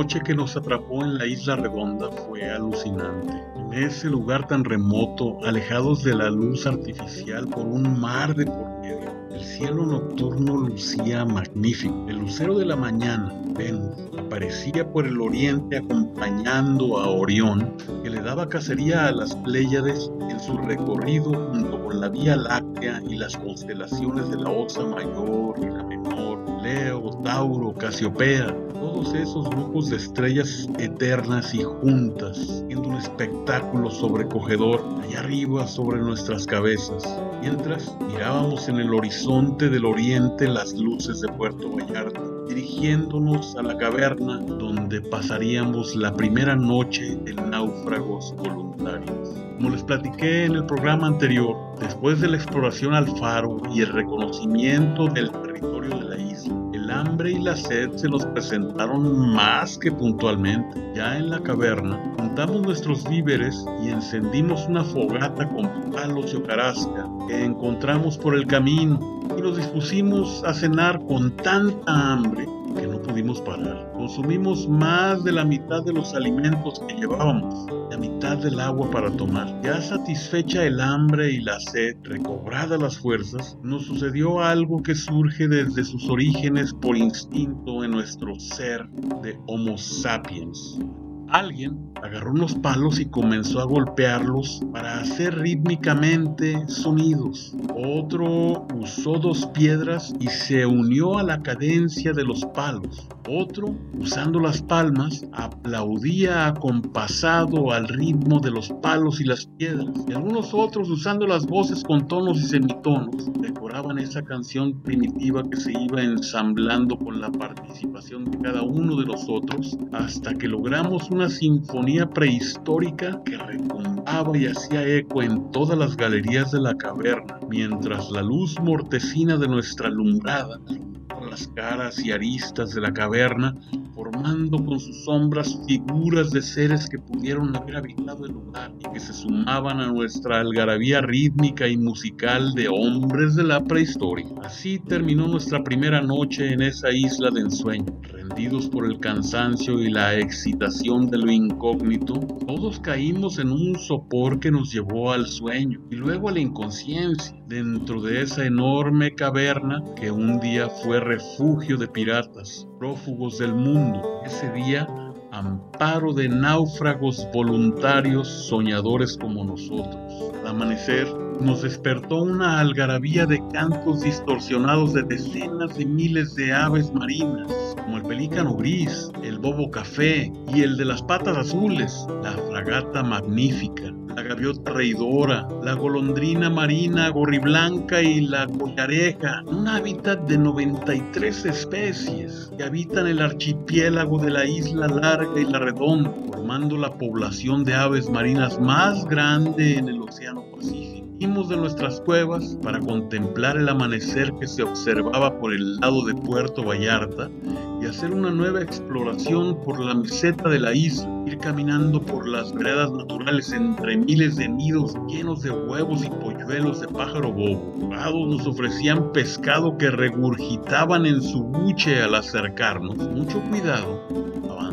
Noche que nos atrapó en la isla redonda fue alucinante. En ese lugar tan remoto, alejados de la luz artificial por un mar de por medio, el cielo nocturno lucía magnífico. El lucero de la mañana, Venus, aparecía por el oriente acompañando a Orión, que le daba cacería a las Pléyades en su recorrido la Vía Láctea y las constelaciones de la Osa Mayor y la Menor, Leo, Tauro, Casiopea, todos esos grupos de estrellas eternas y juntas, viendo un espectáculo sobrecogedor allá arriba sobre nuestras cabezas, mientras mirábamos en el horizonte del oriente las luces de Puerto Vallarta, dirigiéndonos a la caverna donde pasaríamos la primera noche de náufragos voluntarios. Como les platiqué en el programa anterior, después de la exploración al faro y el reconocimiento del territorio de la isla, el hambre y la sed se nos presentaron más que puntualmente. Ya en la caverna, juntamos nuestros víveres y encendimos una fogata con palos y hojarasca que encontramos por el camino y nos dispusimos a cenar con tanta hambre parar. Consumimos más de la mitad de los alimentos que llevábamos, la mitad del agua para tomar. Ya satisfecha el hambre y la sed, recobrada las fuerzas, nos sucedió algo que surge desde sus orígenes por instinto en nuestro ser de Homo sapiens. Alguien agarró unos palos y comenzó a golpearlos para hacer rítmicamente sonidos. Otro usó dos piedras y se unió a la cadencia de los palos. Otro, usando las palmas, aplaudía acompasado al ritmo de los palos y las piedras. Y algunos otros, usando las voces con tonos y semitonos, decoraban esa canción primitiva que se iba ensamblando con la participación de cada uno de nosotros hasta que logramos una sinfonía prehistórica que retumbaba y hacía eco en todas las galerías de la caverna, mientras la luz mortecina de nuestra alumbrada las caras y aristas de la caverna, formando con sus sombras figuras de seres que pudieron haber habitado el lugar y que se sumaban a nuestra algarabía rítmica y musical de hombres de la prehistoria. Así terminó nuestra primera noche en esa isla de ensueño. Por el cansancio y la excitación de lo incógnito, todos caímos en un sopor que nos llevó al sueño y luego a la inconsciencia dentro de esa enorme caverna que un día fue refugio de piratas, prófugos del mundo. Ese día, amparo de náufragos voluntarios soñadores como nosotros. Al amanecer, nos despertó una algarabía de cantos distorsionados de decenas de miles de aves marinas, como el pelícano gris, el bobo café y el de las patas azules, la fragata magnífica, la gaviota reidora, la golondrina marina gorriblanca y la collareja, un hábitat de 93 especies que habitan el archipiélago de la isla larga y la redonda, formando la población de aves marinas más grande en el Océano Pacífico. De nuestras cuevas para contemplar el amanecer que se observaba por el lado de Puerto Vallarta y hacer una nueva exploración por la meseta de la isla, ir caminando por las veredas naturales entre miles de nidos llenos de huevos y polluelos de pájaro bobo. Nos ofrecían pescado que regurgitaban en su buche al acercarnos. Mucho cuidado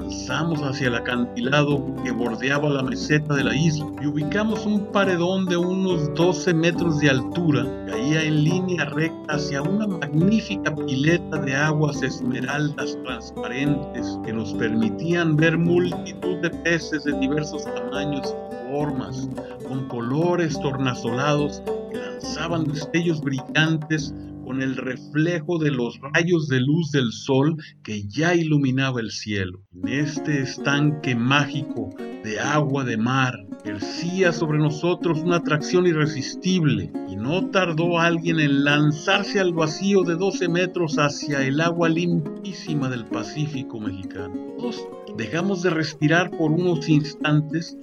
avanzamos hacia el acantilado que bordeaba la meseta de la isla y ubicamos un paredón de unos 12 metros de altura caía en línea recta hacia una magnífica pileta de aguas esmeraldas transparentes que nos permitían ver multitud de peces de diversos tamaños y formas, con colores tornasolados que lanzaban destellos brillantes con el reflejo de los rayos de luz del sol que ya iluminaba el cielo. En este estanque mágico de agua de mar ejercía sobre nosotros una atracción irresistible y no tardó alguien en lanzarse al vacío de 12 metros hacia el agua limpísima del Pacífico mexicano. Todos dejamos de respirar por unos instantes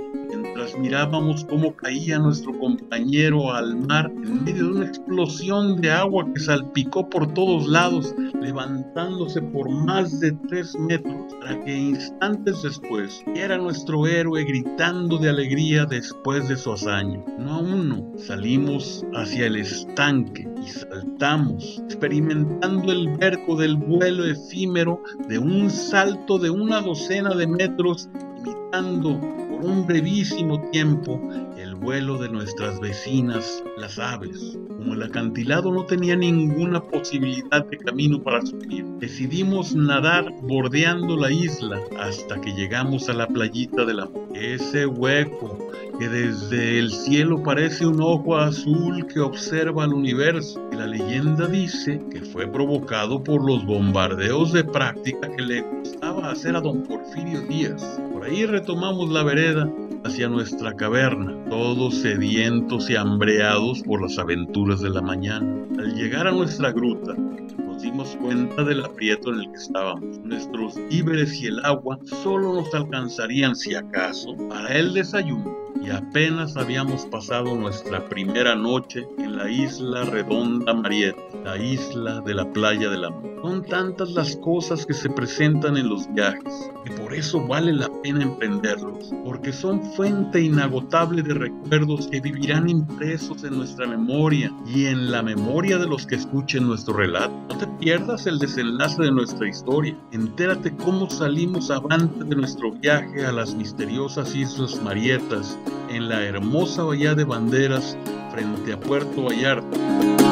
mientras mirábamos cómo caía nuestro compañero al mar en medio de una explosión de agua que salpicó por todos lados, levantándose por más de tres metros, para que instantes después era nuestro héroe gritando de alegría después de su hazaña. No a uno, salimos hacia el estanque y saltamos, experimentando el verco del vuelo efímero de un salto de una docena de metros, imitando un brevísimo tiempo el vuelo de nuestras vecinas, las aves. Como el acantilado no tenía ninguna posibilidad de camino para subir, decidimos nadar bordeando la isla hasta que llegamos a la playita de la ese hueco que desde el cielo parece un ojo azul que observa el universo. Y la leyenda dice que fue provocado por los bombardeos de práctica que le gustaba hacer a don Porfirio Díaz. Por ahí retomamos la vereda hacia nuestra caverna, todos sedientos y hambreados por las aventuras de la mañana. Al llegar a nuestra gruta, nos dimos cuenta del aprieto en el que estábamos. Nuestros víveres y el agua solo nos alcanzarían, si acaso, para el desayuno y apenas habíamos pasado nuestra primera noche en la isla redonda Mariette, la isla de la playa del amor. Son tantas las cosas que se presentan en los viajes, que por eso vale la pena emprenderlos, porque son fuente inagotable de recuerdos que vivirán impresos en nuestra memoria y en la memoria de los que escuchen nuestro relato. No te pierdas el desenlace de nuestra historia. Entérate cómo salimos avante de nuestro viaje a las misteriosas Islas Marietas en la hermosa bahía de Banderas frente a Puerto Vallarta.